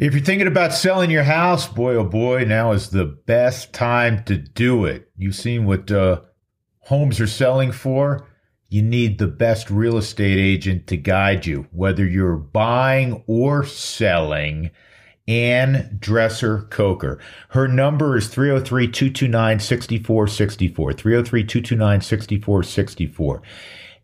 If you're thinking about selling your house, boy, oh boy, now is the best time to do it. You've seen what uh, homes are selling for. You need the best real estate agent to guide you, whether you're buying or selling. Anne Dresser Coker. Her number is 303 229 6464. 303 229 6464.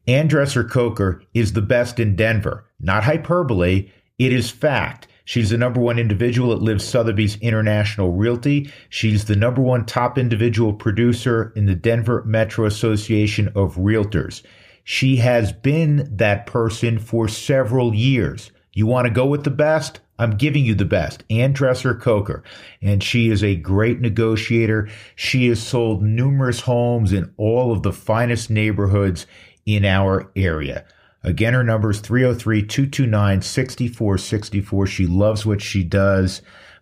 Anne Dresser Coker is the best in Denver. Not hyperbole, it is fact. She's the number one individual at Liv Sotheby's International Realty. She's the number one top individual producer in the Denver Metro Association of Realtors. She has been that person for several years. You want to go with the best? I'm giving you the best. Anne Dresser Coker. And she is a great negotiator. She has sold numerous homes in all of the finest neighborhoods in our area. Again, her number is 303 229 6464. She loves what she does.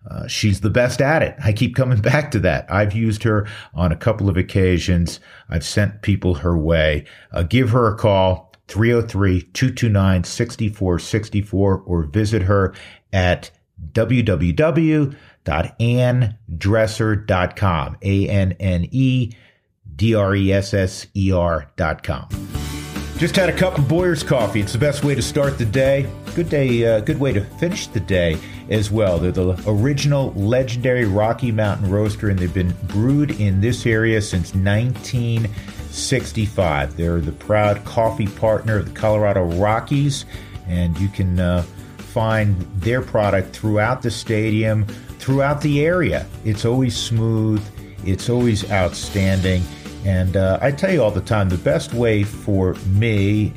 Uh, she's the best at it. I keep coming back to that. I've used her on a couple of occasions. I've sent people her way. Uh, give her a call, 303 229 6464, or visit her at www.annedresser.com. A N N E D R E S S E R.com. Just had a cup of Boyer's coffee. It's the best way to start the day. Good day, uh, good way to finish the day as well. They're the original legendary Rocky Mountain roaster, and they've been brewed in this area since 1965. They're the proud coffee partner of the Colorado Rockies, and you can uh, find their product throughout the stadium, throughout the area. It's always smooth. It's always outstanding and uh, I tell you all the time, the best way for me,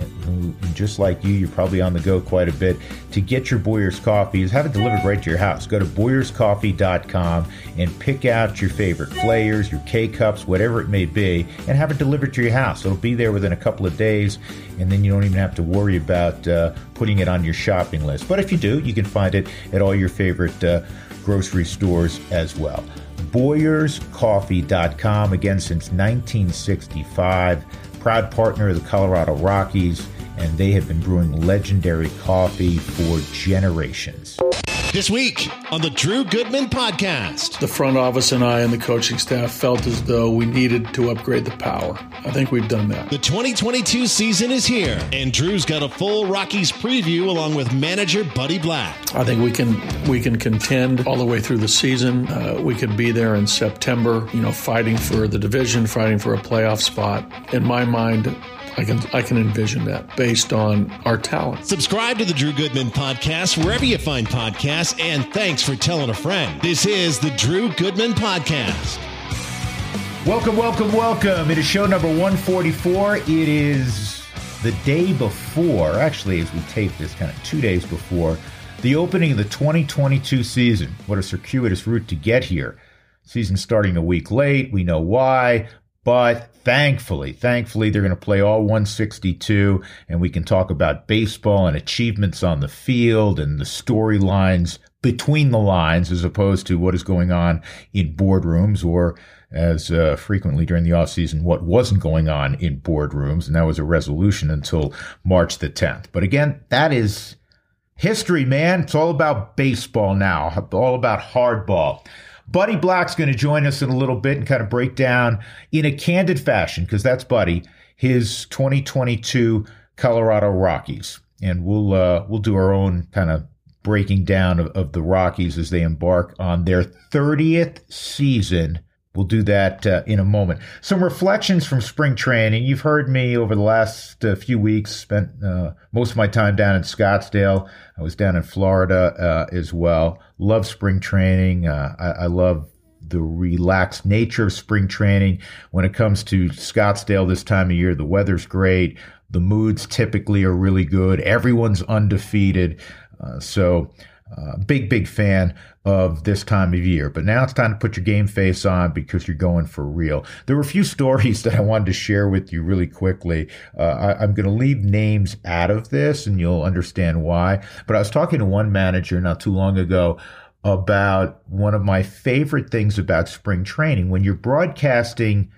just like you, you're probably on the go quite a bit, to get your Boyer's coffee is have it delivered right to your house. Go to boyerscoffee.com and pick out your favorite flavors, your K cups, whatever it may be, and have it delivered to your house. It'll be there within a couple of days, and then you don't even have to worry about uh, putting it on your shopping list. But if you do, you can find it at all your favorite uh, grocery stores as well. BoyersCoffee.com, again since 1965, proud partner of the Colorado Rockies, and they have been brewing legendary coffee for generations. This week on the Drew Goodman Podcast. The front office and I and the coaching staff felt as though we needed to upgrade the power. I think we've done that. The 2022 season is here, and Drew's got a full Rockies preview along with manager Buddy Black. I think we can we can contend all the way through the season. Uh, we could be there in September, you know, fighting for the division, fighting for a playoff spot. In my mind, I can I can envision that based on our talent. Subscribe to the Drew Goodman podcast wherever you find podcasts, and thanks for telling a friend. This is the Drew Goodman podcast. Welcome, welcome, welcome. It is show number 144. It is the day before, actually, as we tape this, kind of two days before the opening of the 2022 season. What a circuitous route to get here. Season starting a week late. We know why. But thankfully, thankfully, they're going to play all 162, and we can talk about baseball and achievements on the field and the storylines between the lines as opposed to what is going on in boardrooms or as uh, frequently during the offseason what wasn't going on in boardrooms and that was a resolution until march the 10th but again that is history man. It's all about baseball now all about hardball Buddy Black's going to join us in a little bit and kind of break down in a candid fashion, because that's Buddy, his 2022 Colorado Rockies. And we'll uh, we'll do our own kind of breaking down of, of the Rockies as they embark on their 30th season We'll do that uh, in a moment. Some reflections from spring training. You've heard me over the last uh, few weeks, spent uh, most of my time down in Scottsdale. I was down in Florida uh, as well. Love spring training. Uh, I, I love the relaxed nature of spring training. When it comes to Scottsdale this time of year, the weather's great. The moods typically are really good. Everyone's undefeated. Uh, so, big, big fan of this time of year. But now it's time to put your game face on because you're going for real. There were a few stories that I wanted to share with you really quickly. Uh, I, I'm going to leave names out of this and you'll understand why. But I was talking to one manager not too long ago about one of my favorite things about spring training. When you're broadcasting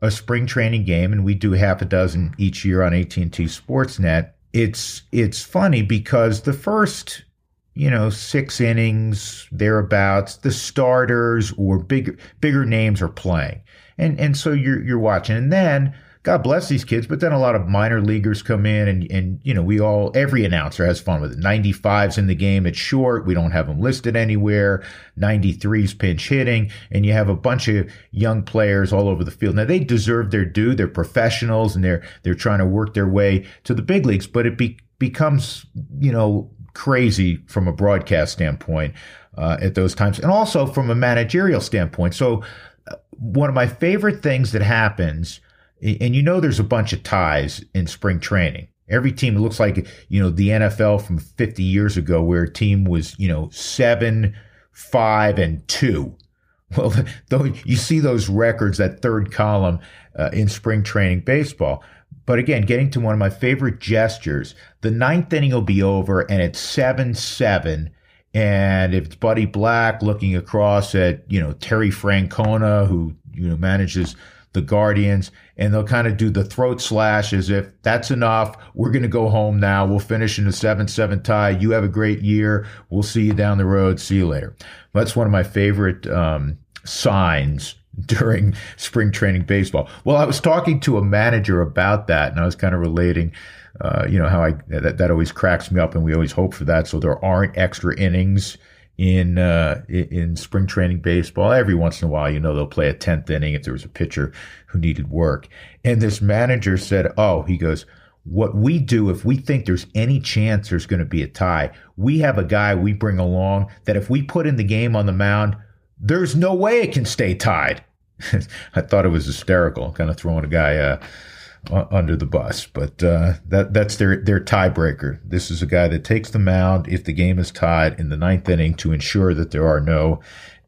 a spring training game, and we do half a dozen each year on AT&T Sportsnet, it's it's funny because the first you know, six innings thereabouts. The starters or bigger bigger names are playing, and and so you're you're watching, and then God bless these kids, but then a lot of minor leaguers come in and, and, you know, we all, every announcer has fun with it. 95's in the game. It's short. We don't have them listed anywhere. 93's pinch hitting. And you have a bunch of young players all over the field. Now they deserve their due. They're professionals and they're, they're trying to work their way to the big leagues, but it be, becomes, you know, crazy from a broadcast standpoint, uh, at those times. And also from a managerial standpoint. So, uh, one of my favorite things that happens and you know there's a bunch of ties in spring training. Every team looks like you know the NFL from 50 years ago, where a team was you know seven, five, and two. Well, though you see those records, that third column uh, in spring training baseball. But again, getting to one of my favorite gestures, the ninth inning will be over, and it's seven seven. And if it's Buddy Black looking across at you know Terry Francona, who you know manages the Guardians, and they'll kind of do the throat slash as if that's enough. We're going to go home now. We'll finish in a 7 7 tie. You have a great year. We'll see you down the road. See you later. That's one of my favorite um, signs during spring training baseball. Well, I was talking to a manager about that, and I was kind of relating. Uh, you know how I that, that always cracks me up, and we always hope for that. So there aren't extra innings in uh, in spring training baseball. Every once in a while, you know, they'll play a tenth inning if there was a pitcher who needed work. And this manager said, "Oh, he goes." What we do if we think there's any chance there's going to be a tie, we have a guy we bring along that if we put in the game on the mound, there's no way it can stay tied. I thought it was hysterical, kind of throwing a guy uh, under the bus. But uh, that that's their their tiebreaker. This is a guy that takes the mound if the game is tied in the ninth inning to ensure that there are no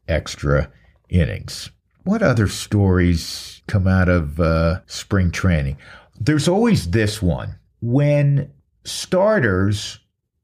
extra innings. What other stories come out of uh, spring training? There's always this one when starters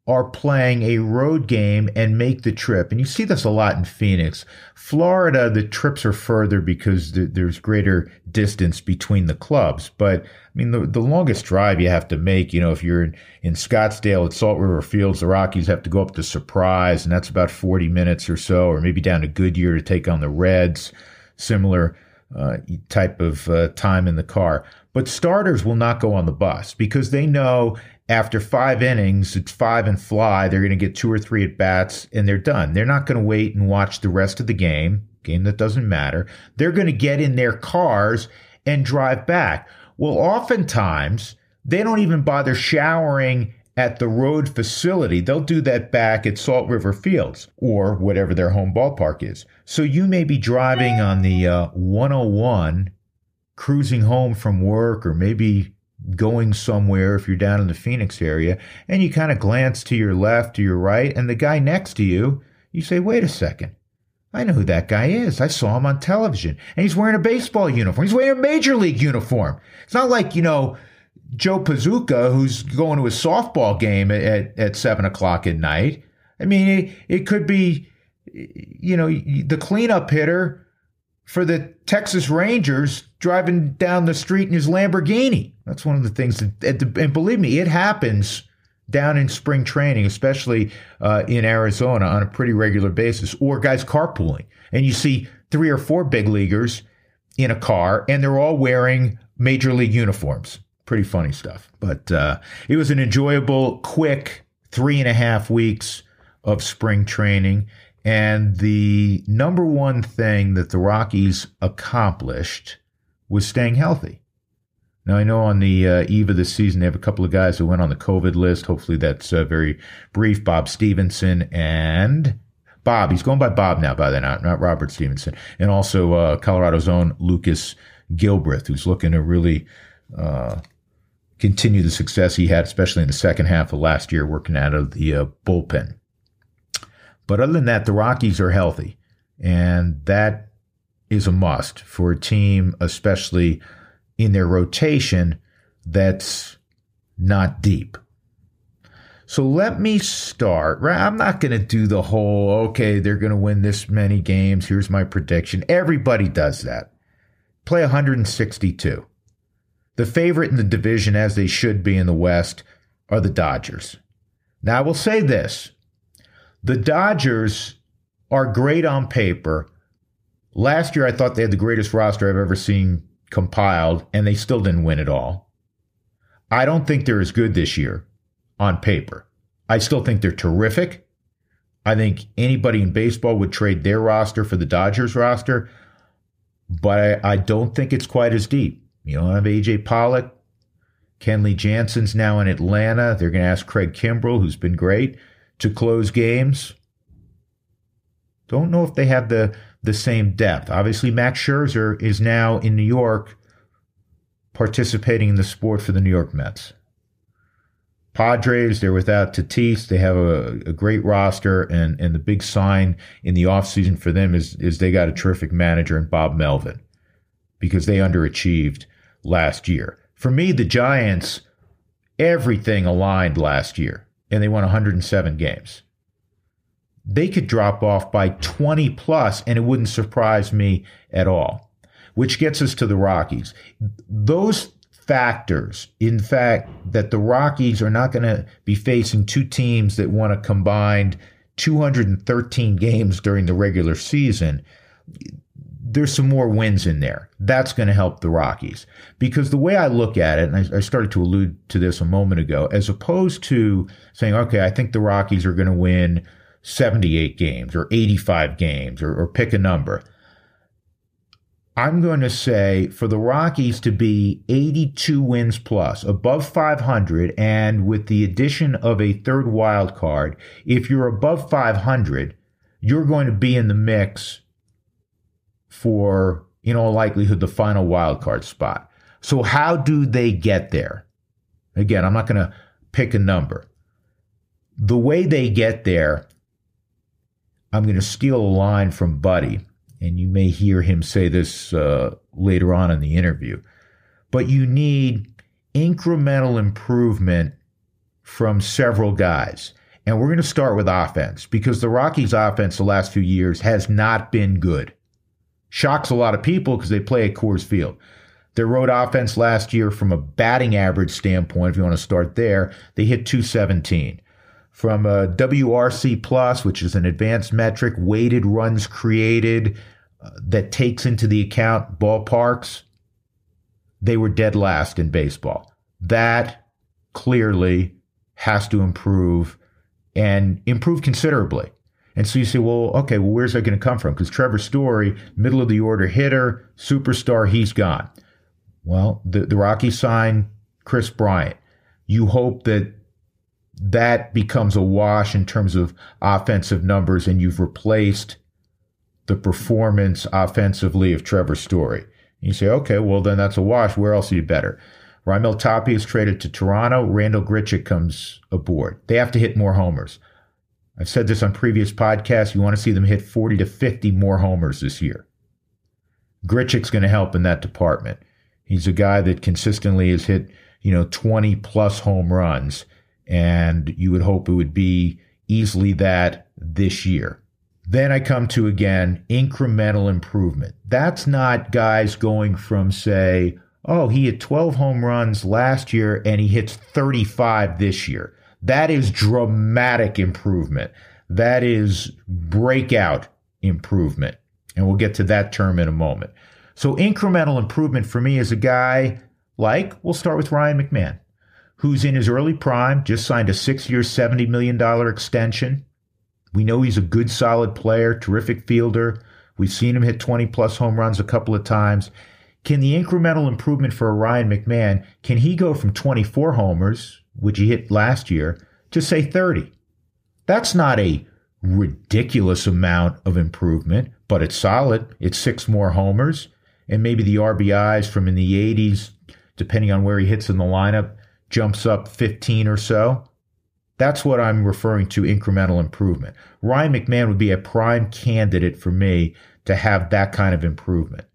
are playing a road game and make the trip. And you see this a lot in Phoenix. Florida, the trips are further because th- there's greater distance between the clubs. But I mean, the, the longest drive you have to make, you know, if you're in, in Scottsdale at Salt River Fields, the Rockies have to go up to Surprise, and that's about 40 minutes or so, or maybe down to Goodyear to take on the Reds. Similar uh, type of uh, time in the car. But starters will not go on the bus because they know after five innings, it's five and fly. They're going to get two or three at bats and they're done. They're not going to wait and watch the rest of the game, game that doesn't matter. They're going to get in their cars and drive back. Well, oftentimes they don't even bother showering at the road facility. They'll do that back at Salt River Fields or whatever their home ballpark is. So you may be driving on the uh, 101, cruising home from work, or maybe going somewhere if you're down in the Phoenix area, and you kind of glance to your left or your right, and the guy next to you, you say, wait a second. I know who that guy is. I saw him on television. And he's wearing a baseball uniform. He's wearing a major league uniform. It's not like, you know, Joe Pazuka who's going to a softball game at, at seven o'clock at night. I mean, it, it could be, you know, the cleanup hitter for the Texas Rangers driving down the street in his Lamborghini. That's one of the things that, and believe me, it happens down in spring training, especially uh, in Arizona on a pretty regular basis, or guys carpooling. And you see three or four big leaguers in a car, and they're all wearing major league uniforms. Pretty funny stuff. But uh, it was an enjoyable, quick three and a half weeks of spring training. And the number one thing that the Rockies accomplished was staying healthy. Now, I know on the uh, eve of the season, they have a couple of guys who went on the COVID list. Hopefully, that's uh, very brief. Bob Stephenson and Bob. He's going by Bob now, by the not, not Robert Stephenson. And also uh, Colorado's own Lucas Gilbreth, who's looking to really uh, continue the success he had, especially in the second half of last year, working out of the uh, bullpen. But other than that, the Rockies are healthy. And that is a must for a team, especially in their rotation that's not deep. So let me start. Right, I'm not going to do the whole, okay, they're going to win this many games. Here's my prediction. Everybody does that. Play 162. The favorite in the division, as they should be in the West, are the Dodgers. Now, I will say this The Dodgers are great on paper. Last year, I thought they had the greatest roster I've ever seen compiled, and they still didn't win it all. I don't think they're as good this year on paper. I still think they're terrific. I think anybody in baseball would trade their roster for the Dodgers roster, but I, I don't think it's quite as deep. You I have AJ Pollock, Kenley Jansen's now in Atlanta. They're going to ask Craig Kimbrel, who's been great, to close games. Don't know if they have the the same depth. Obviously, Max Scherzer is now in New York participating in the sport for the New York Mets. Padres, they're without Tatis. They have a, a, great roster, and, and the big sign in the offseason for them is, is they got a terrific manager in Bob Melvin because they underachieved last year. For me, the Giants, everything aligned last year, and they won 107 games. They could drop off by 20 plus, and it wouldn't surprise me at all. Which gets us to the Rockies. Those factors, in fact, that the Rockies are not going to be facing two teams that want to combine 213 games during the regular season. There's some more wins in there. That's going to help the Rockies. Because the way I look at it, and I, I started to allude to this a moment ago, as opposed to saying, okay, I think the Rockies are going to win 78 games or 85 games or, or pick a number. I'm going to say for the Rockies to be 82 wins plus, above 500, and with the addition of a third wild card, if you're above 500, you're going to be in the mix for, in all likelihood, the final wild card spot. So, how do they get there? Again, I'm not going to pick a number. The way they get there, I'm going to steal a line from Buddy and you may hear him say this uh, later on in the interview. But you need incremental improvement from several guys. And we're going to start with offense because the Rockies' offense the last few years has not been good. Shocks a lot of people because they play at Coors Field. Their road offense last year, from a batting average standpoint, if you want to start there, they hit 217 from a WRC plus, which is an advanced metric, weighted runs created uh, that takes into the account ballparks, they were dead last in baseball. That clearly has to improve and improve considerably. And so you say, well, okay, well, where's that going to come from? Because Trevor Story, middle of the order hitter, superstar, he's gone. Well, the, the Rockies sign Kris Bryant. You hope that that becomes a wash in terms of offensive numbers, and you've replaced the performance offensively of Trevor Story. You say, okay, well, then that's a wash. Where else are you better? Raimel Tapia is traded to Toronto. Randall Grichuk comes aboard. They have to hit more homers. I've said this on previous podcasts. You want to see them hit 40 to 50 more homers this year. Grichuk's going to help in that department. He's a guy that consistently has hit, you know, 20 plus home runs and you would hope it would be easily that this year. Then I come to again incremental improvement. That's not guys going from, say, oh, he had 12 home runs last year and he hits 35 this year. That is dramatic improvement. That is breakout improvement. And we'll get to that term in a moment. So, incremental improvement for me is a guy like, we'll start with Ryan McMahon who's in his early prime, just signed a six year, $70 million extension. We know he's a good, solid player, terrific fielder. We've seen him hit 20 plus home runs a couple of times. Can the incremental improvement for Ryan McMahon, can he go from 24 homers, which he hit last year, to say 30? That's not a ridiculous amount of improvement, but it's solid. It's six more homers, and maybe the RBIs from in the 80s, depending on where he hits in the lineup, jumps up 15 or so. That's what I'm referring to incremental improvement. Ryan McMahon would be a prime candidate for me to have that kind of improvement.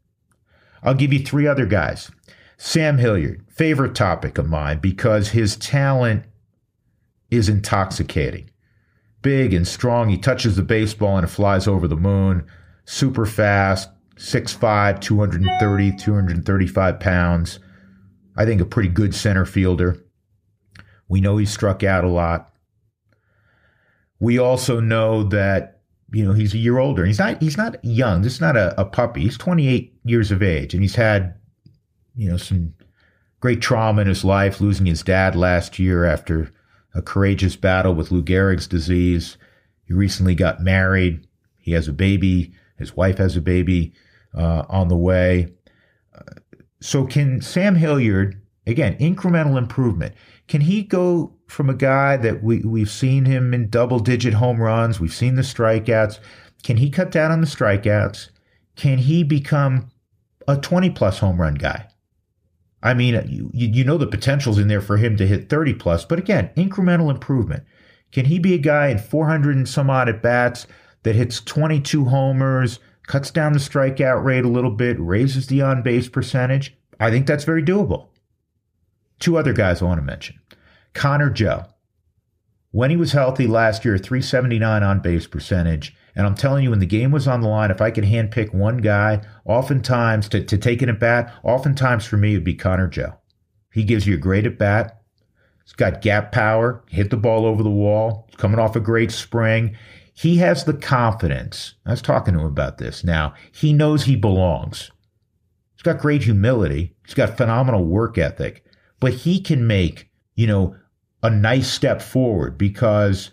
I'll give you three other guys. Sam Hilliard, favorite topic of mine because his talent is intoxicating. Big and strong. He touches the baseball and it flies over the moon. Super fast, 6'5, 230, 235 pounds. I think a pretty good center fielder. We know he struck out a lot. We also know that you know he's a year older. He's not he's not young. This is not a, a puppy. He's 28 years of age, and he's had you know some great trauma in his life, losing his dad last year after a courageous battle with Lou Gehrig's disease. He recently got married. He has a baby. His wife has a baby uh, on the way. Uh, so can Sam Hilliard again incremental improvement? Can he go from a guy that we we've seen him in double digit home runs, we've seen the strikeouts. Can he cut down on the strikeouts? Can he become a 20 plus home run guy? I mean, you, you know the potential's in there for him to hit 30 plus, but again, incremental improvement. Can he be a guy in 400 and some odd at bats that hits 22 homers, cuts down the strikeout rate a little bit, raises the on base percentage? I think that's very doable. Two other guys I want to mention Connor Joe. When he was healthy last year, 379 on base percentage. And I'm telling you, when the game was on the line, if I could handpick one guy, oftentimes to, to take an at bat, oftentimes for me, it would be Connor Joe. He gives you a great at bat. He's got gap power, hit the ball over the wall, coming off a great spring. He has the confidence. I was talking to him about this now. He knows he belongs. He's got great humility. He's got phenomenal work ethic, but he can make, you know, a nice step forward because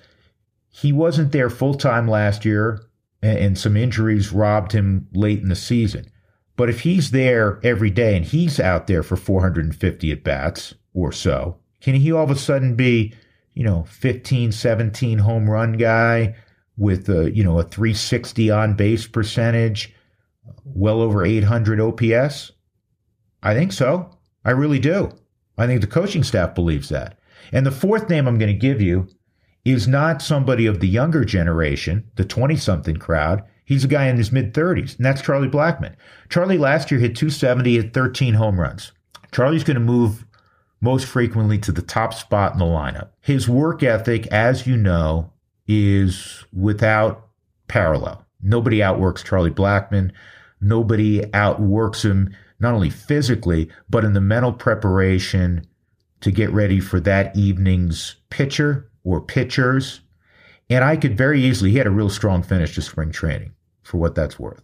he wasn't there full time last year and some injuries robbed him late in the season. But if he's there every day and he's out there for 450 at bats or so, can he all of a sudden be, you know, 15, 17 home run guy with a, you know, a 360 on base percentage, well over 800 OPS? I think so. I really do. I think the coaching staff believes that. And the fourth name I'm going to give you is not somebody of the younger generation, the 20 something crowd. He's a guy in his mid 30s, and that's Charlie Blackmon. Charlie last year hit 270 at 13 home runs. Charlie's going to move most frequently to the top spot in the lineup. His work ethic, as you know, is without parallel. Nobody outworks Charlie Blackmon. Nobody outworks him, not only physically, but in the mental preparation to get ready for that evening's pitcher or pitchers. And I could very easily, he had a real strong finish to spring training for what that's worth.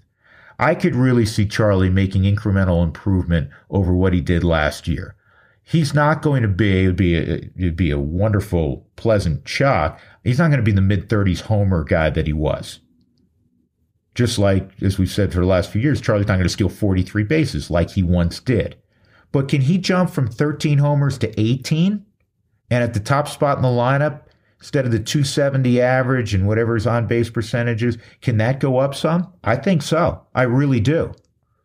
I could really see Charlie making incremental improvement over what he did last year. He's not going to be, it'd be a, it'd be a wonderful, pleasant shock. He's not going to be the mid 30s homer guy that he was. Just like, as we've said for the last few years, Charlie's not going to steal 43 bases like he once did. But can he jump from 13 homers to 18? And at the top spot in the lineup, instead of the 270 average and whatever his on base percentages, can that go up some? I think so. I really do.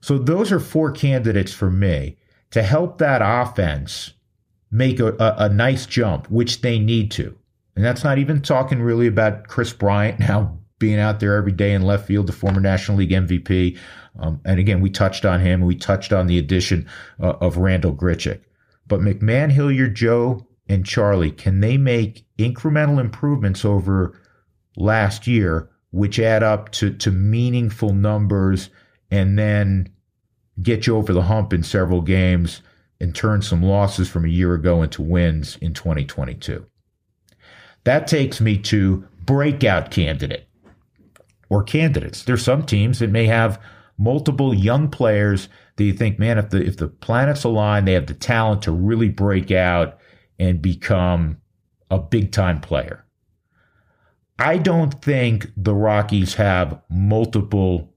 So those are four candidates for me to help that offense make a, a, a nice jump, which they need to. And that's not even talking really about Kris Bryant now being out there every day in left field, the former National League MVP. Um, and again, we touched on him. We touched on the addition uh, of Randall Grichuk. But McMahon, Hilliard, Joe, and Charlie, can they make incremental improvements over last year, which add up to, to meaningful numbers and then get you over the hump in several games and turn some losses from a year ago into wins in 2022? That takes me to breakout candidate or candidates. There's some teams that may have multiple young players that you think, man, if the if the planets align, they have the talent to really break out and become a big time player. I don't think the Rockies have multiple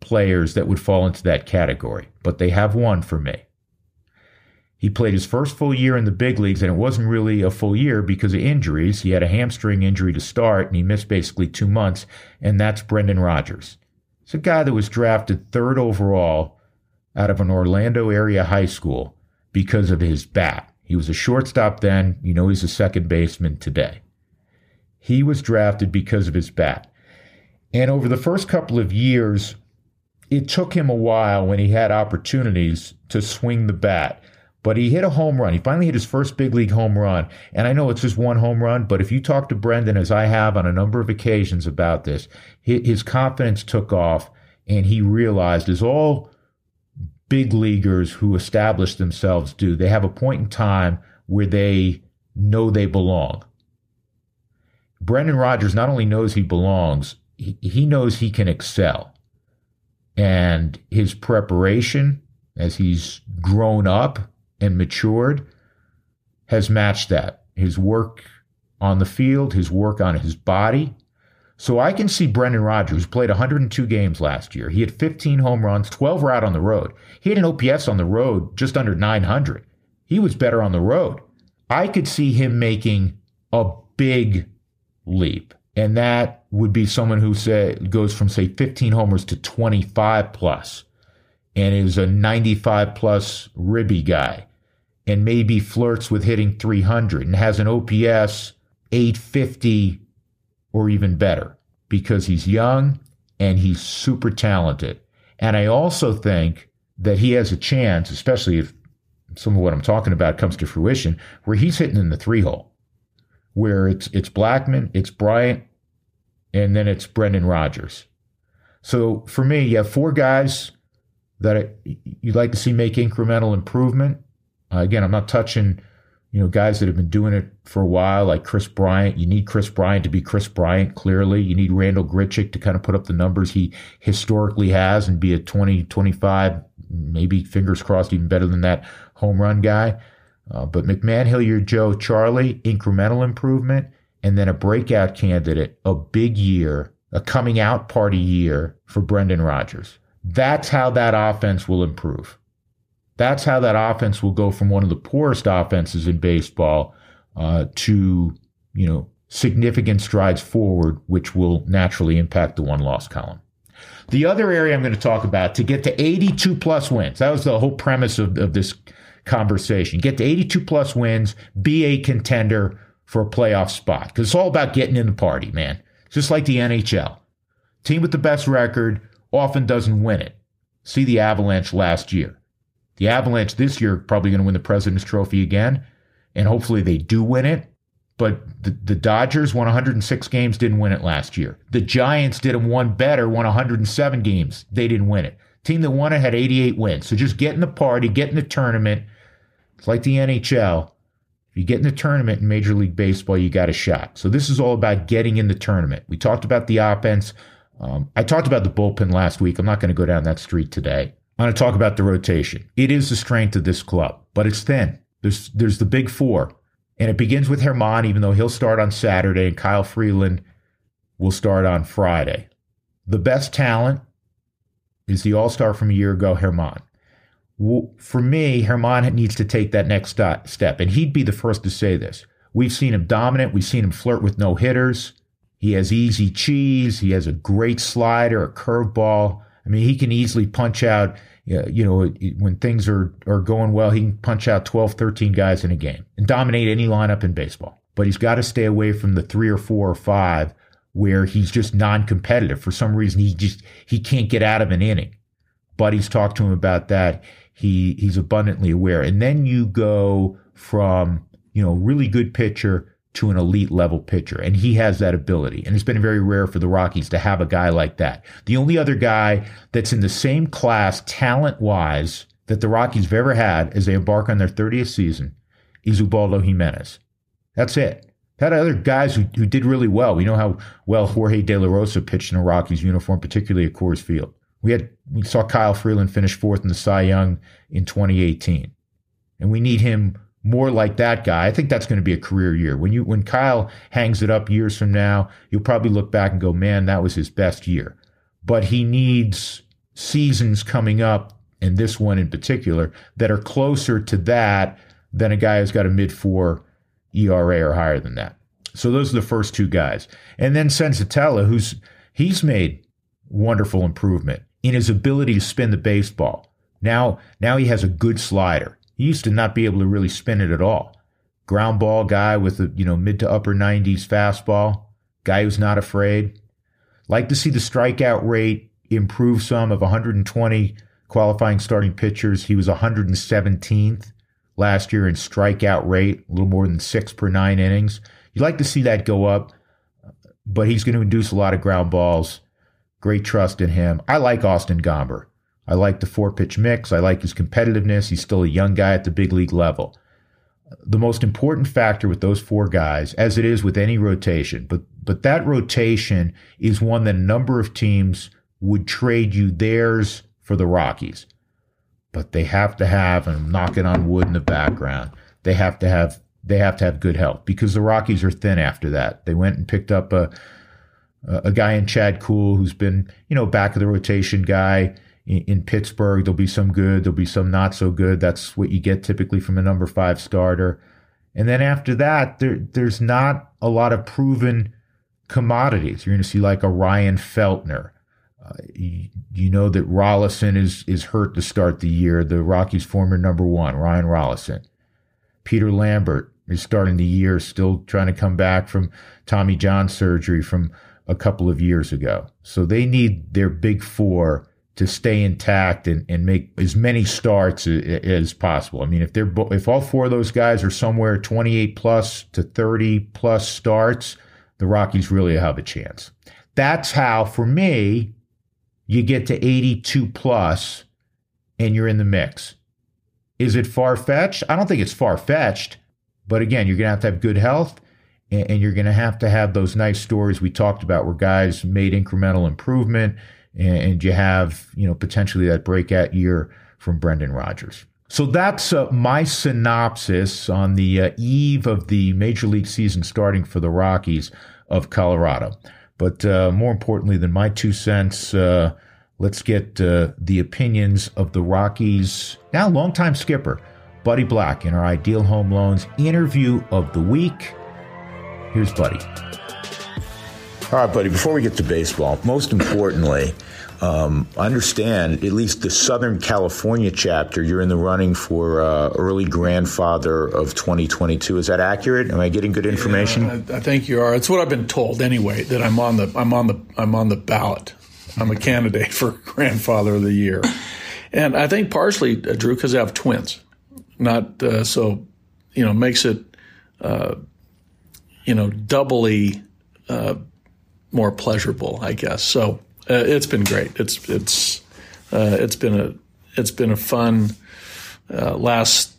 players that would fall into that category, but they have one for me. He played his first full year in the big leagues, and it wasn't really a full year because of injuries. He had a hamstring injury to start, and he missed basically two months, and that's Brendan Rodgers. It's a guy that was drafted third overall out of an Orlando area high school because of his bat. He was a shortstop then. You know, he's a second baseman today. He was drafted because of his bat. And over the first couple of years, it took him a while when he had opportunities to swing the bat. But he hit a home run. He finally hit his first big league home run. And I know it's just one home run, but if you talk to Brendan, as I have on a number of occasions about this, his confidence took off and he realized, as all big leaguers who establish themselves do. They have a point in time where they know they belong. Brendan Rodgers not only knows he belongs, he, he knows he can excel. And his preparation as he's grown up and matured has matched that. His work on the field, his work on his body. So I can see Brendan Rodgers, who played 102 games last year. He had 15 home runs, 12 were out on the road. He had an OPS on the road just under 900. He was better on the road. I could see him making a big leap. And that would be someone who say goes from say 15 homers to 25 plus and is a 95 plus ribby guy and maybe flirts with hitting 300 and has an OPS 850 or even better because he's young and he's super talented. And I also think that he has a chance, especially if some of what I'm talking about comes to fruition, where he's hitting in the three hole, where it's it's Blackmon, it's Bryant, and then it's Brendan Rodgers. So for me, you have four guys that you'd like to see make incremental improvement. Uh, again, I'm not touching you know, guys that have been doing it for a while, like Kris Bryant. You need Kris Bryant to be Kris Bryant, clearly. You need Randall Grichuk to kind of put up the numbers he historically has and be a 20, 25, maybe fingers crossed, even better than that home run guy. Uh, but McMahon, Hilliard, Joe, Charlie, incremental improvement, and then a breakout candidate, a big year, a coming out party year for Brendan Rodgers. That's how that offense will improve. That's how that offense will go from one of the poorest offenses in baseball uh, to, you know, significant strides forward, which will naturally impact the one loss column. The other area I'm going to talk about to get to 82 plus wins. That was the whole premise of, of this conversation. Get to 82 plus wins, be a contender for a playoff spot. Because it's all about getting in the party, man. Just like the NHL. Team with the best record often doesn't win it. See the Avalanche last year. The Avalanche this year probably going to win the President's Trophy again, and hopefully they do win it. But the, the Dodgers won 106 games, didn't win it last year. The Giants did them one better, won 107 games. They didn't win it. Team that won it had 88 wins. So just get in the party, get in the tournament. It's like the NHL. If you get in the tournament in Major League Baseball, you got a shot. So this is all about getting in the tournament. We talked about the offense. Um, I talked about the bullpen last week. I'm not going to go down that street today. I want to talk about the rotation. It is the strength of this club, but it's thin. There's there's the big four, and it begins with Germán, even though he'll start on Saturday, and Kyle Freeland will start on Friday. The best talent is the All Star from a year ago, Germán. For me, Germán needs to take that next step, and he'd be the first to say this. We've seen him dominant. We've seen him flirt with no hitters. He has easy cheese. He has a great slider, a curveball. I mean, he can easily punch out, you know, when things are, are going well, he can punch out 12, 13 guys in a game and dominate any lineup in baseball. But he's got to stay away from the three or four or five where he's just non-competitive. For some reason, he just, he can't get out of an inning. Buddy's talked to him about that. He, he's abundantly aware. And then you go from, you know, really good pitcher to an elite level pitcher. And he has that ability. And it's been very rare for the Rockies to have a guy like that. The only other guy that's in the same class, talent wise, that the Rockies have ever had as they embark on their 30th season is Ubaldo Jimenez. That's it. Had other guys who, who did really well. We know how well Jorge De La Rosa pitched in a Rockies uniform, particularly at Coors Field. We had we saw Kyle Freeland finish fourth in the Cy Young in 2018, and we need him more like that guy. I think that's going to be a career year. When you when Kyle hangs it up years from now, you'll probably look back and go, "Man, that was his best year." But he needs seasons coming up, and this one in particular, that are closer to that than a guy who's got a mid four ERA or higher than that. So those are the first two guys, and then Senzatela, who's he's made wonderful improvement in his ability to spin the baseball. Now, now he has a good slider. He used to not be able to really spin it at all. Ground ball guy with a you know mid to upper 90s fastball, guy who's not afraid. Like to see the strikeout rate improve some of 120 qualifying starting pitchers. He was 117th last year in strikeout rate, a little more than six per nine innings. You'd like to see that go up, but he's going to induce a lot of ground balls. Great trust in him. I like Austin Gomber. I like the four pitch mix. I like his competitiveness. He's still a young guy at the big league level. The most important factor with those four guys, as it is with any rotation, but but that rotation is one that a number of teams would trade you theirs for the Rockies. But they have to have, and I'm knocking on wood in the background, they have to have they have to have good health because the Rockies are thin after that. They went and picked up a a guy in Chad Kuhl who's been, you know, back of the rotation guy in, in, Pittsburgh. There'll be some good, there'll be some not so good. That's what you get typically from a number five starter. And then after that, there there's not a lot of proven commodities. You're going to see like a Ryan Feltner. Uh, you, you, know that Rolison is is hurt to start the year. The Rockies' former number one, Ryan Rolison. Peter Lambert is starting the year, still trying to come back from Tommy John surgery from a couple of years ago. So they need their big four to stay intact and, and make as many starts as, possible. I mean, if they're if all four of those guys are somewhere 28 plus to 30 plus starts, the Rockies really have a chance. That's how, for me, you get to 82 plus and you're in the mix. Is it far fetched? I don't think it's far fetched, but again, you're going to have to have good health and, and you're going to have to have those nice stories we talked about where guys made incremental improvement and, you have, you know, potentially that breakout year from Brendan Rodgers. So that's uh, my synopsis on the uh, eve of the major league season starting for the Rockies of Colorado. But uh, more importantly than my two cents, uh, let's get uh, the opinions of the Rockies now longtime skipper Buddy Black in our Ideal Home Loans interview of the week. Here's Buddy. All right, buddy, before we get to baseball, most importantly, um, I understand at least the Southern California chapter, you're in the running for uh, early grandfather of 2022. Is that accurate? Am I getting good information? Yeah, I, I think you are. It's what I've been told anyway. That I'm on the I'm on the I'm on the ballot. I'm a candidate for grandfather of the year, and I think partially uh, Drew because I have twins. Not uh, so, you know, makes it, uh, you know, doubly uh, more pleasurable, I guess. So uh, it's been great. It's it's uh, it's been a it's been a fun uh, last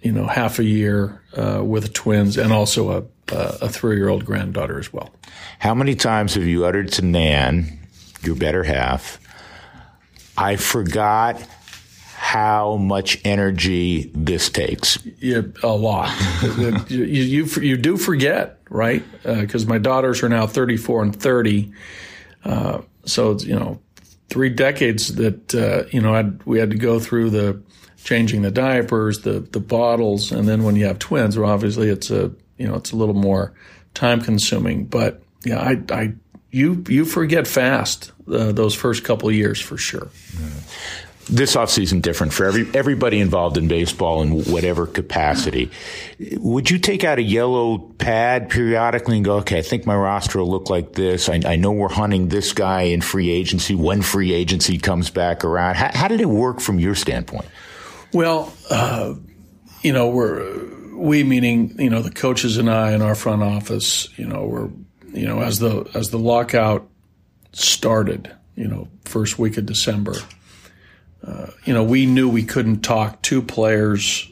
you know half a year uh, with twins and also a a three year old granddaughter as well. How many times have you uttered to Nan, your better half? I forgot how much energy this takes. Yeah, a lot. you, you, you do forget, right? Because uh, my daughters are now 34 and 30. Uh, so, you know, three decades that, uh, you know, I'd, we had to go through the changing the diapers, the, the bottles. And then when you have twins, well, obviously it's a, you know, it's a little more time consuming. But yeah, I, I, you, you forget fast uh, those first couple years for sure. Yeah this offseason different for every everybody involved in baseball in whatever capacity. Would you take out a yellow pad periodically and go, okay, I think my roster will look like this. I, I know we're hunting this guy in free agency when free agency comes back around. How, how did it work from your standpoint? Well, uh, you know, we're we meaning you know the coaches and I in our front office. You know, we're you know as the as the lockout started. You know, first week of December uh, you know, we knew we couldn't talk to players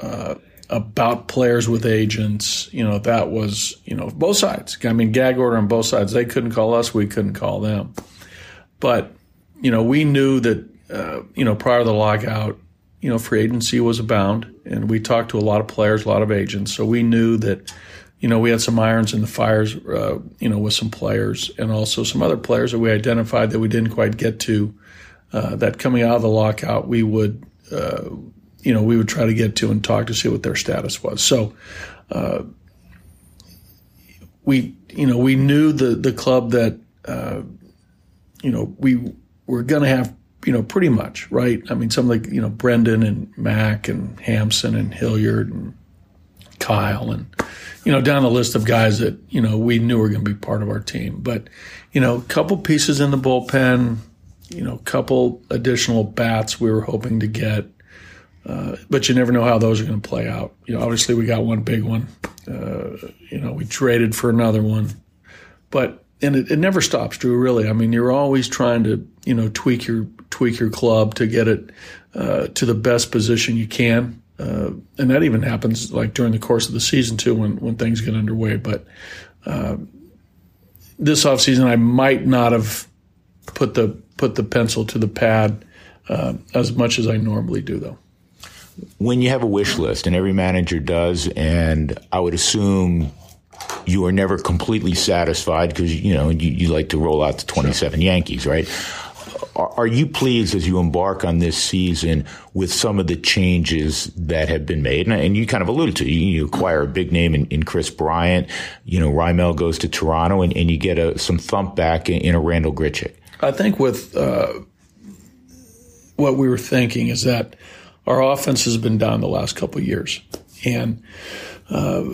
uh, about players with agents. You know, that was, you know, both sides. I mean, gag order on both sides. They couldn't call us, we couldn't call them. But, you know, we knew that, uh, you know, prior to the lockout, you know, free agency was abound. And we talked to a lot of players, a lot of agents. So we knew that, you know, we had some irons in the fires, uh, you know, with some players and also some other players that we identified that we didn't quite get to uh, that coming out of the lockout, we would, uh, you know, we would try to get to and talk to see what their status was. So, uh, we, you know, we knew the the club that, uh, you know, we were going to have, you know, pretty much right. I mean, some like you know Brendan and Mac and Hampson and Hilliard and Kyle and you know down the list of guys that you know we knew were going to be part of our team. But you know, a couple pieces in the bullpen you know, a couple additional bats we were hoping to get. Uh, but you never know how those are going to play out. You know, obviously we got one big one. Uh, you know, we traded for another one, but and it, it, never stops, Drew. Really, I mean, you're always trying to you know tweak your tweak your club to get it uh, to the best position you can, uh, and that even happens like during the course of the season too when when things get underway. But uh, this offseason, I might not have put the put the pencil to the pad uh, as much as I normally do, though. When you have a wish list, and every manager does, and I would assume you are never completely satisfied because you know you, you, like to roll out the 27 sure. Yankees, right? Are you pleased as you embark on this season with some of the changes that have been made? And you kind of alluded to you acquire a big name in, in Kris Bryant. You know, Raimel goes to Toronto, and, and you get a, some thump back in, in, a Randall Grichuk. I think with uh, what we were thinking is that our offense has been down the last couple of years, and uh,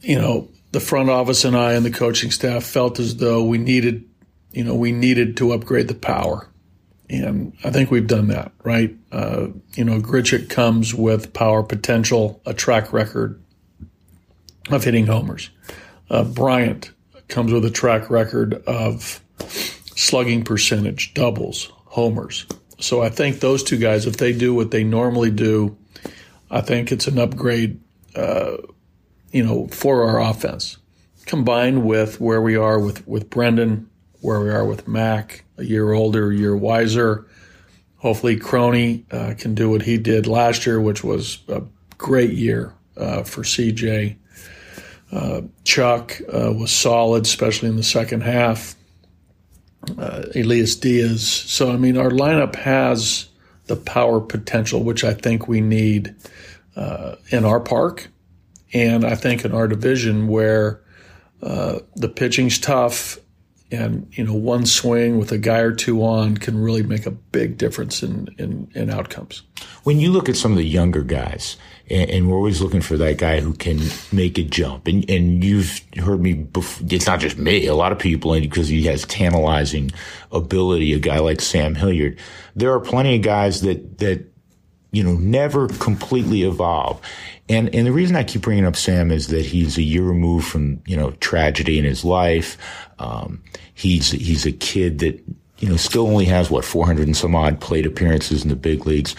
you know the front office and I and the coaching staff felt as though we needed, you know, we needed to upgrade the power. And I think we've done that, right? Uh, you know, Grichuk comes with power potential, a track record of hitting homers. Uh, Bryant comes with a track record of slugging percentage, doubles, homers. So I think those two guys, if they do what they normally do, I think it's an upgrade, uh, you know, for our offense. Combined with where we are with, with Brendan, where we are with Mac, a year older, a year wiser. Hopefully, Crony uh, can do what he did last year, which was a great year uh, for CJ. Uh, Chuck uh, was solid, especially in the second half. Uh, Elias Diaz. So, I mean, our lineup has the power potential, which I think we need uh, in our park. And I think in our division where the pitching's tough and you know one swing with a guy or two on can really make a big difference in in, in outcomes. When you look at some of the younger guys, and, and, we're always looking for that guy who can make a jump, and and you've heard me. Before, it's not just me; a lot of people, because he has tantalizing ability. A guy like Sam Hilliard, there are plenty of guys that that you know never completely evolve. And and the reason I keep bringing up Sam is that he's a year removed from you know tragedy in his life. Um, he's he's a kid that you know still only has what 400 and some odd plate appearances in the big leagues.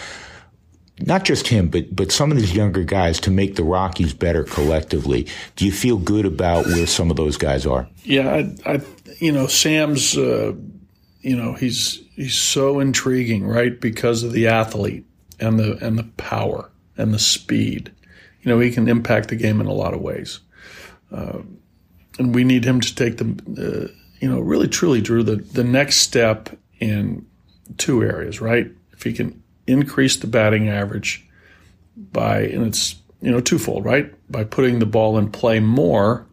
Not just him, but but some of these younger guys to make the Rockies better collectively. Do you feel good about where some of those guys are? Yeah, I, I you know Sam's uh, you know he's he's so intriguing, right? Because of the athlete and the and the power and the speed. You know, he can impact the game in a lot of ways. Uh, and we need him to take the, uh, you know, really truly, Drew, the, the next step in two areas, right? If he can increase the batting average by, and it's, you know, twofold, right? By putting the ball in play more,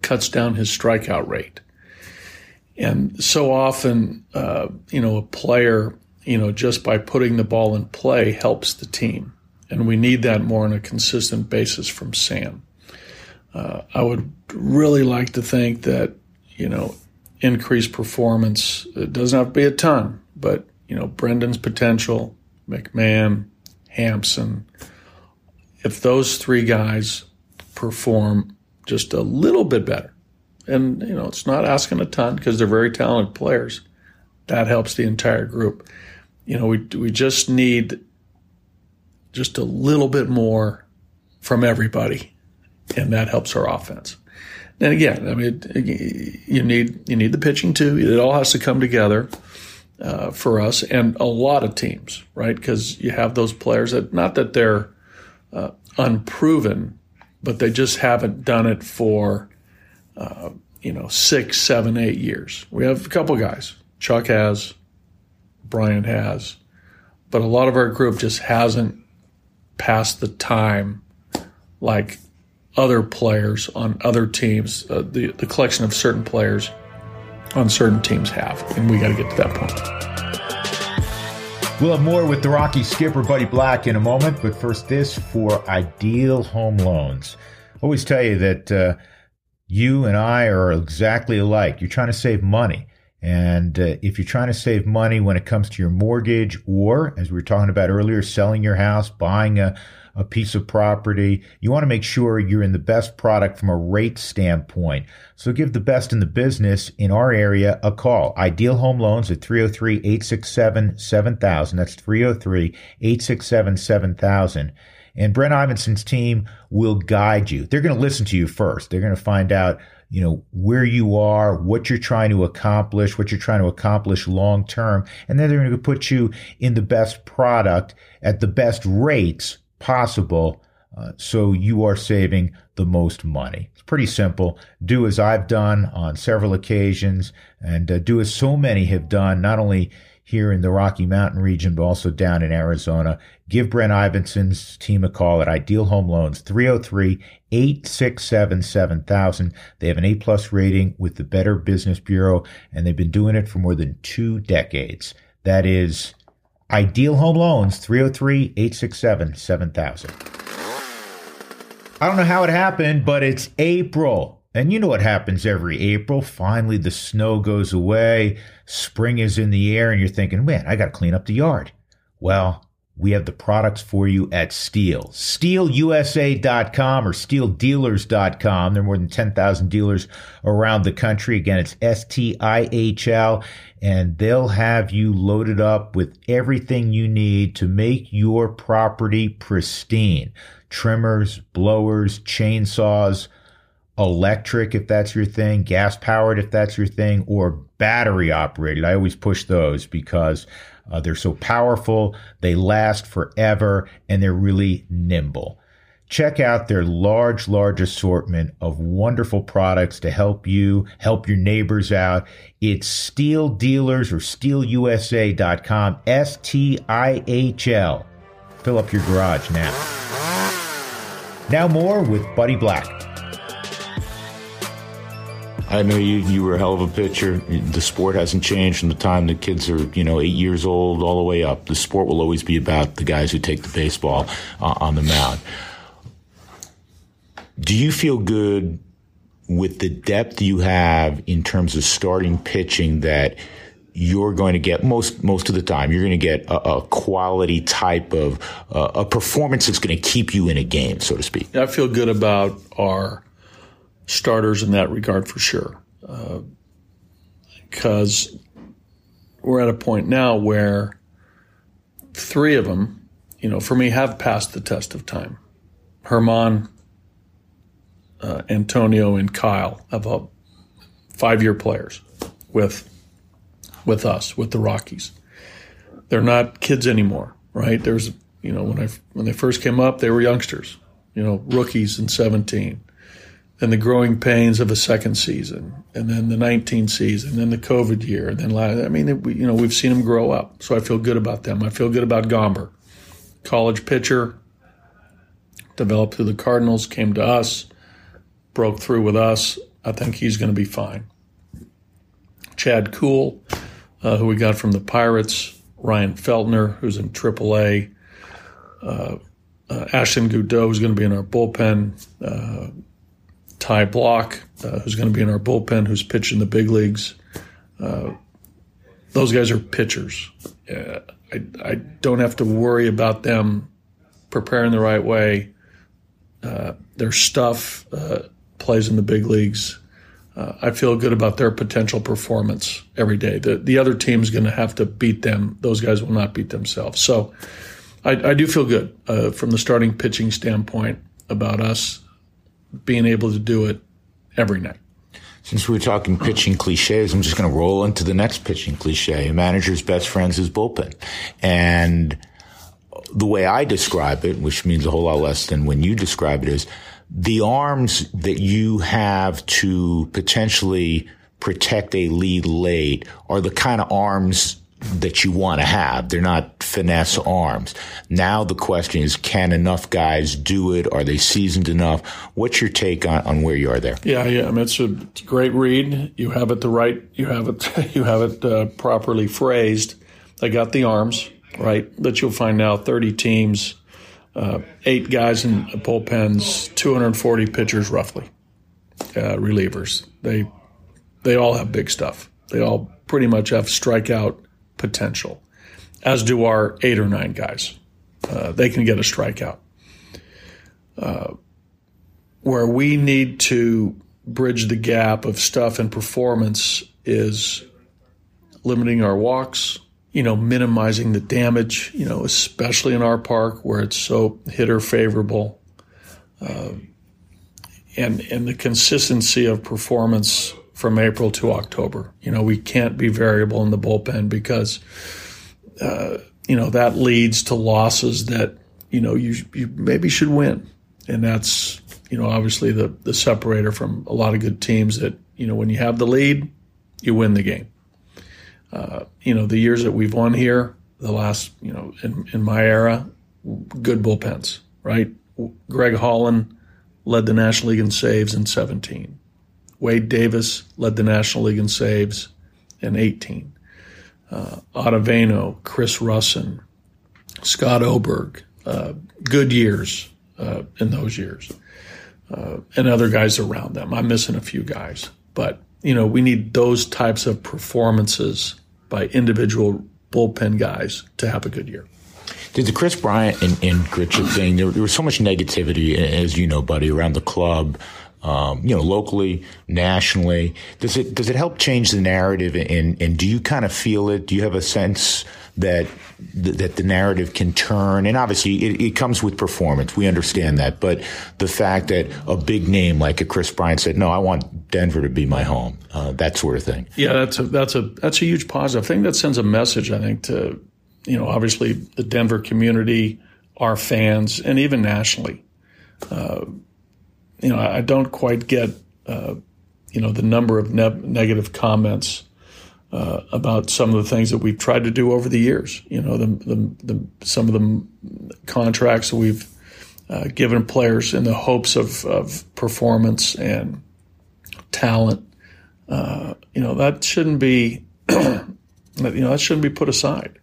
cuts down his strikeout rate. And so often, uh, you know, a player, you know, just by putting the ball in play helps the team. And we need that more on a consistent basis from Sam. Uh, I would really like to think that, you know, increased performance, it doesn't have to be a ton, but, you know, Brendan's potential, McMahon, Hampson, if those three guys perform just a little bit better, and, you know, it's not asking a ton because they're very talented players, that helps the entire group. You know, we, we just need just a little bit more from everybody and that helps our offense. And again, I mean, you need you need the pitching too. It all has to come together uh, for us and a lot of teams, right? Because you have those players that not that they're uh, unproven, but they just haven't done it for uh, you know six, seven, eight years. We have a couple guys. Chuck has, Bryant has, but a lot of our group just hasn't passed the time like other players on other teams, uh, the, the collection of certain players on certain teams have. And we got to get to that point. We'll have more with the Rocky skipper, Buddy Black, in a moment. But first, this for Ideal Home Loans. always tell you that uh, you and I are exactly alike. You're trying to save money. And uh, if you're trying to save money when it comes to your mortgage or, as we were talking about earlier, selling your house, buying a a piece of property. You want to make sure you're in the best product from a rate standpoint. So give the best in the business in our area a call. Ideal Home Loans at 303 867 7000. That's 303 867 7000. And Brent Ivenson's team will guide you. They're going to listen to you first. They're going to find out you know, where you are, what you're trying to accomplish, what you're trying to accomplish long term. And then they're going to put you in the best product at the best rates possible. Uh, so you are saving the most money. It's pretty simple. Do as I've done on several occasions and uh, do as so many have done, not only here in the Rocky Mountain region, but also down in Arizona. Give Brent Ivinson's team a call at Ideal Home Loans, 303 867 7000. They have an A plus rating with the Better Business Bureau, and they've been doing it for more than two decades. That is Ideal Home Loans, 303 867 7000. I don't know how it happened, but it's April. And you know what happens every April? Finally, the snow goes away, spring is in the air, and you're thinking, man, I got to clean up the yard. Well, we have the products for you at STIHL. STIHLUSA.com or STIHLDealers.com. There are more than 10,000 dealers around the country. Again, it's S T I H L, and they'll have you loaded up with everything you need to make your property pristine. Trimmers, blowers, chainsaws, electric if that's your thing, gas powered if that's your thing, or battery operated. I always push those because uh, they're so powerful, they last forever, and they're really nimble. Check out their large, large assortment of wonderful products to help you, help your neighbors out. It's STIHL Dealers or STIHLUSA.com, S T I H L. Fill up your garage now. Now, more with Buddy Black. I know you, you were a hell of a pitcher. The sport hasn't changed from the time the kids are, you know, eight years old all the way up. The sport will always be about the guys who take the baseball uh, on the mound. Do you feel good with the depth you have in terms of starting pitching that you're going to get most most of the time you're going to get a, a quality type of uh, a performance that's going to keep you in a game, so to speak? I feel good about our starters in that regard for sure. Because uh, we're at a point now where three of them, you know, for me, have passed the test of time. Germán, uh, Antonio, and Kyle have a five-year players with with us, with the Rockies. They're not kids anymore, right? There's, you know, when I when they first came up, they were youngsters, you know, rookies in 17 and the growing pains of a second season, and then the 19 season, and then the COVID year, and then I mean, you know, we've seen them grow up, so I feel good about them. I feel good about Gomber, college pitcher, developed through the Cardinals, came to us, broke through with us. I think he's going to be fine. Chad Kuhl, uh, who we got from the Pirates, Ryan Feltner, who's in AAA, uh, uh, Ashton Goudeau, who's going to be in our bullpen. Uh, Ty Blach, uh, who's going to be in our bullpen, who's pitching the big leagues. Uh, those guys are pitchers. Uh, I, I, don't have to worry about them preparing the right way. Uh, their stuff uh, plays in the big leagues. Uh, I feel good about their potential performance every day. The, the other team's going to have to beat them. Those guys will not beat themselves. So I, I do feel good from the starting pitching standpoint about us being able to do it every night. Since we are talking pitching cliches, I'm just going to roll into the next pitching cliche. A manager's best friend is bullpen. And the way I describe it, which means a whole lot less than when you describe it, is the arms that you have to potentially protect a lead late are the kind of arms that you want to have. They're not finesse arms. Now the question is, can enough guys do it? Are they seasoned enough? What's your take on, on where you are there? Yeah, yeah. I mean, it's a, great read. You have it the right. You have it. You have it uh, properly phrased. They got the arms right. That you'll find now. Thirty teams, uh, eight guys in bullpens, two hundred forty pitchers roughly, uh, relievers. They they all have big stuff. They all pretty much have strikeout potential, as do our eight or nine guys. Uh, they can get a strikeout. Uh, where we need to bridge the gap of stuff and performance is limiting our walks, you know, minimizing the damage, you know, especially in our park where it's so hitter favorable. Uh, and and the consistency of performance from April to October. You know, we can't be variable in the bullpen because uh, you know that leads to losses that you know you you maybe should win, and that's you know obviously the the separator from a lot of good teams that you know when you have the lead, you win the game. Uh, you know the years that we've won here, the last you know in in my era, good bullpens, right? Greg Holland led the National League in saves in 17. Wade Davis led the National League in saves in 18. Uh, Ottavino, Chris Rusin, Scott Oberg, uh, good years uh, in those years, uh, and other guys around them. I'm missing a few guys, but you know we need those types of performances by individual bullpen guys to have a good year. Did the Kris Bryant and, and Grichuk thing, there, there was so much negativity, as you know, buddy, around the club, um, you know, locally, nationally. Does it does it help change the narrative? And, and do you kind of feel it? Do you have a sense that that the narrative can turn? And obviously, it, it comes with performance. We understand that, but the fact that a big name like a Kris Bryant said, "No, I want Denver to be my home," uh, that sort of thing. Yeah, that's a that's a that's a huge positive. I think that sends a message. I think to you know, obviously the Denver community, our fans, and even nationally. Uh, you know, I don't quite get, uh, you know, the number of ne- negative comments uh, about some of the things that we've tried to do over the years. You know, the, the, the some of the contracts that we've uh, given players in the hopes of, of performance and talent. Uh, you know, that shouldn't be, you know, that shouldn't be put aside.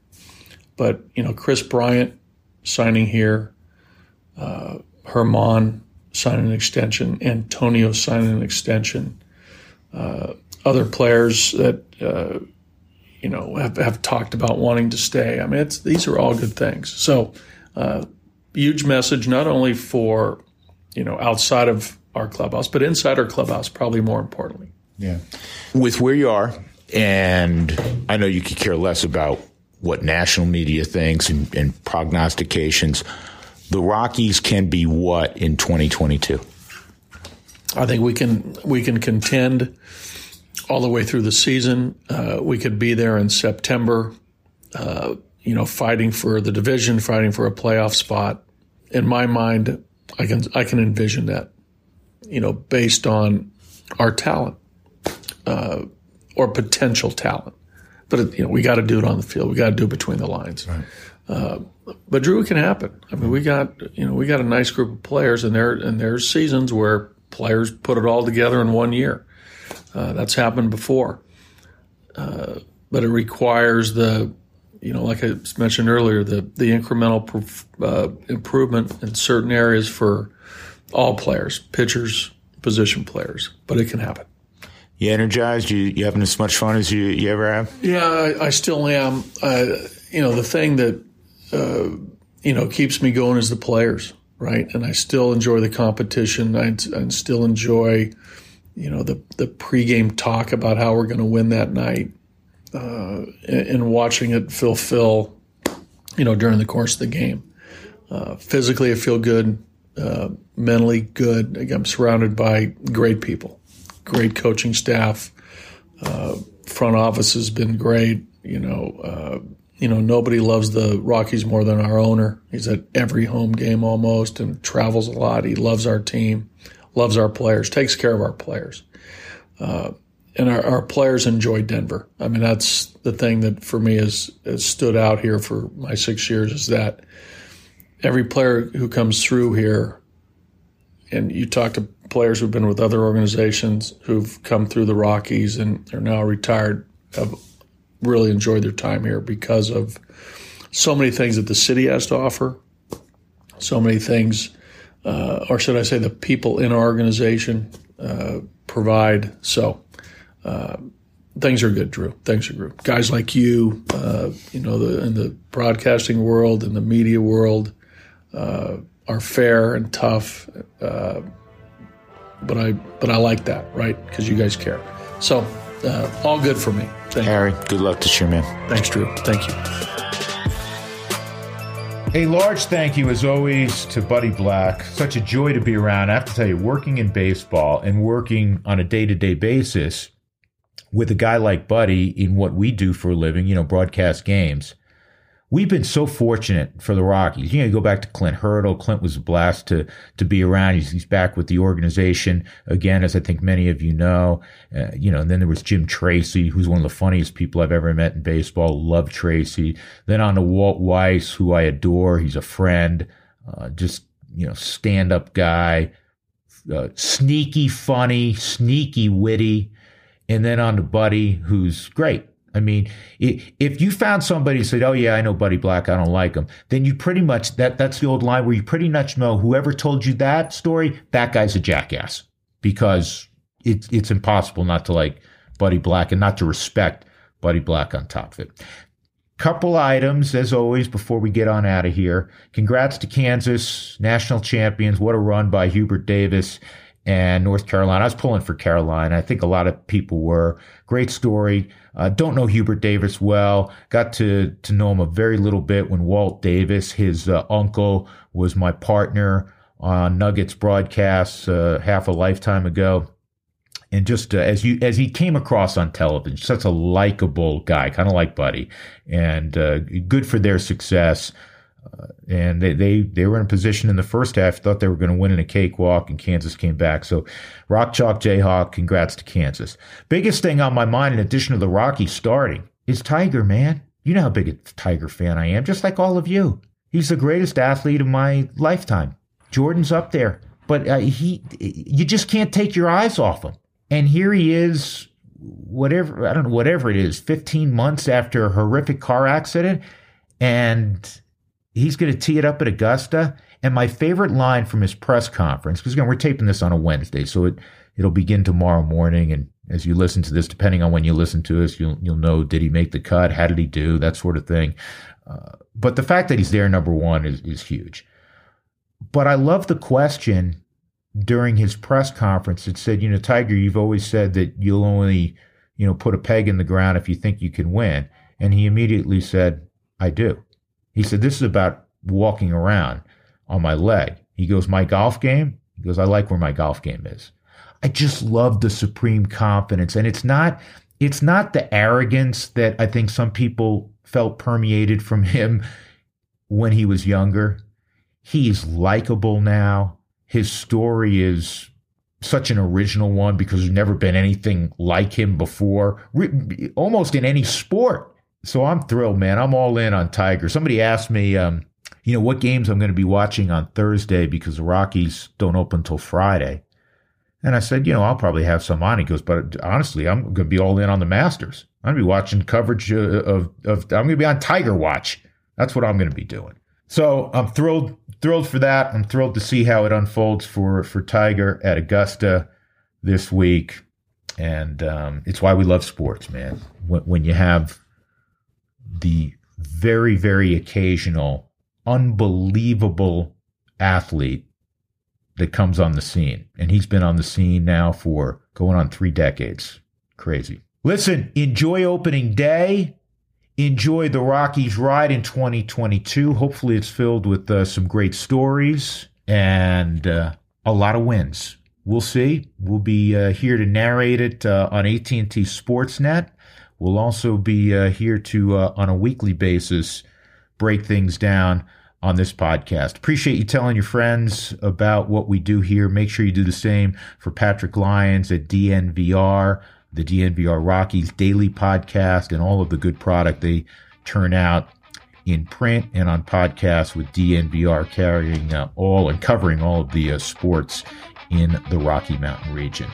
But you know, Kris Bryant signing here, uh, Germán signing an extension, Antonio signing an extension, uh, other players that uh, you know have, have, talked about wanting to stay. I mean, these are all good things. So, uh, huge message not only for you know outside of our clubhouse, but inside our clubhouse, probably more importantly. Yeah, with where you are, and I know you could care less about what national media thinks and, and prognostications. The Rockies can be what in 2022? I think we can we can contend all the way through the season. Uh, we could be there in September, uh, you know, fighting for the division, fighting for a playoff spot. In my mind, I can I can envision that, you know, based on our talent uh, or potential talent but you know we got to do it on the field. We got to do it between the lines. Right. Uh, but Drew, it can happen. I mean, we got you know we got a nice group of players, and there and there's seasons where players put it all together in one year. Uh, that's happened before, uh, but it requires the you know like I mentioned earlier the the incremental uh, improvement in certain areas for all players, pitchers, position players. But it can happen you energized? You you having as much fun as you, you ever have? Yeah, I, I still am. Uh, you know, the thing that uh, you know keeps me going is the players, right? And I still enjoy the competition. I, still enjoy, you know, the the pregame talk about how we're going to win that night, uh, and, and, watching it fulfill, you know, during the course of the game. Uh, physically, I feel good. Uh, mentally good. I'm surrounded by great people great coaching staff. Uh, front office has been great. You know, uh, you know, nobody loves the Rockies more than our owner. He's at every home game almost and travels a lot. He loves our team, loves our players, takes care of our players. Uh, and our, our, players enjoy Denver. I mean, that's the thing that for me has, has stood out here for my six years is that every player who comes through here, and you talk to players who've been with other organizations who've come through the Rockies and are now retired have really enjoyed their time here because of so many things that the city has to offer, so many things, uh, or should I say, the people in our organization uh, provide. So uh, things are good, Drew. Things are good. Guys like you, uh, you know, the, in the broadcasting world and the media world, uh, are fair and tough uh, but I but I like that, right? Because you guys care. So uh, all good for me. Thank Harry, you. good luck this year, man. Thanks, Drew. Thank you. A large thank you, as always, to Buddy Black. Such a joy to be around. I have to tell you, working in baseball and working on a day to day basis with a guy like Buddy in what we do for a living, you know, broadcast games, we've been so fortunate for the Rockies. You know, you go back to Clint Hurdle. Clint was a blast to to be around. He's, he's back with the organization again, as I think many of you know. Uh, you know, and then there was Jim Tracy, who's one of the funniest people I've ever met in baseball. Love Tracy. Then on to Walt Weiss, who I adore. He's a friend, uh, just you know, stand up guy, uh, sneaky funny, sneaky witty. And then on to Buddy, who's great I mean, if you found somebody said, "Oh yeah, I know Buddy Black, I don't like him," then you pretty much that that's the old line where you pretty much know whoever told you that story, that guy's a jackass because it's it's impossible not to like Buddy Black and not to respect Buddy Black on top of it. Couple items as always before we get on out of here. Congrats to Kansas, national champions. What a run by Hubert Davis and North Carolina. I was pulling for Carolina. I think a lot of people were. Great story. Uh, don't know Hubert Davis well. Got to to know him a very little bit when Walt Davis, his uh, uncle, was my partner on Nuggets broadcasts uh, half a lifetime ago. And just uh, as you as he came across on television, such a likable guy, kind of like Buddy, and uh, good for their success. Uh, and they, they they were in position in the first half, thought they were going to win in a cakewalk, and Kansas came back. So, Rock Chalk Jayhawk, congrats to Kansas. Biggest thing on my mind, in addition to the Rockies starting, is Tiger, man. You know how big a Tiger fan I am, just like all of you. He's the greatest athlete of my lifetime. Jordan's up there, but uh, he, you just can't take your eyes off him. And here he is, whatever I don't know, whatever it is, 15 months after a horrific car accident, and he's going to tee it up at Augusta. And my favorite line from his press conference, because again, we're taping this on a Wednesday, so it, it'll begin tomorrow morning. And as you listen to this, depending on when you listen to us, you'll, you'll know, did he make the cut? How did he do? That sort of thing. Uh, but the fact that he's there, number one, is, is huge. But I love the question during his press conference. that said, you know, Tiger, you've always said that you'll only, you know, put a peg in the ground if you think you can win. And he immediately said, I do. He said, This is about walking around on my leg. He goes, My golf game? He goes, I like where my golf game is. I just love the supreme confidence. And it's not it's not the arrogance that I think some people felt permeated from him when he was younger. He's likable now. His story is such an original one because there's never been anything like him before, almost in any sport. So I'm thrilled, man. I'm all in on Tiger. Somebody asked me, um, you know, what games I'm going to be watching on Thursday because the Rockies don't open until Friday. And I said, you know, I'll probably have some on. He goes, but honestly, I'm going to be all in on the Masters. I'm going to be watching coverage of, of, of I'm going to be on Tiger Watch. That's what I'm going to be doing. So I'm thrilled, thrilled for that. I'm thrilled to see how it unfolds for for Tiger at Augusta this week, and um, it's why we love sports, man. When, when you have the very, very occasional, unbelievable athlete that comes on the scene. And he's been on the scene now for going on three decades. Crazy. Listen, enjoy opening day. Enjoy the Rockies ride in 2022. Hopefully, it's filled with uh, some great stories and uh, a lot of wins. We'll see. We'll be uh, here to narrate it uh, on AT&T Sportsnet. We'll also be uh, here to, uh, on a weekly basis, break things down on this podcast. Appreciate you telling your friends about what we do here. Make sure you do the same for Patrick Lyons at DNVR, the DNVR Rockies daily podcast, and all of the good product they turn out in print and on podcast with DNVR carrying uh, all and covering all of the uh, sports in the Rocky Mountain region.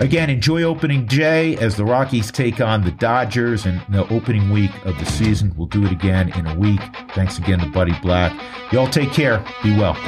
Again, enjoy opening day as the Rockies take on the Dodgers in the opening week of the season. We'll do it again in a week. Thanks again to Buddy Black. Y'all take care. Be well.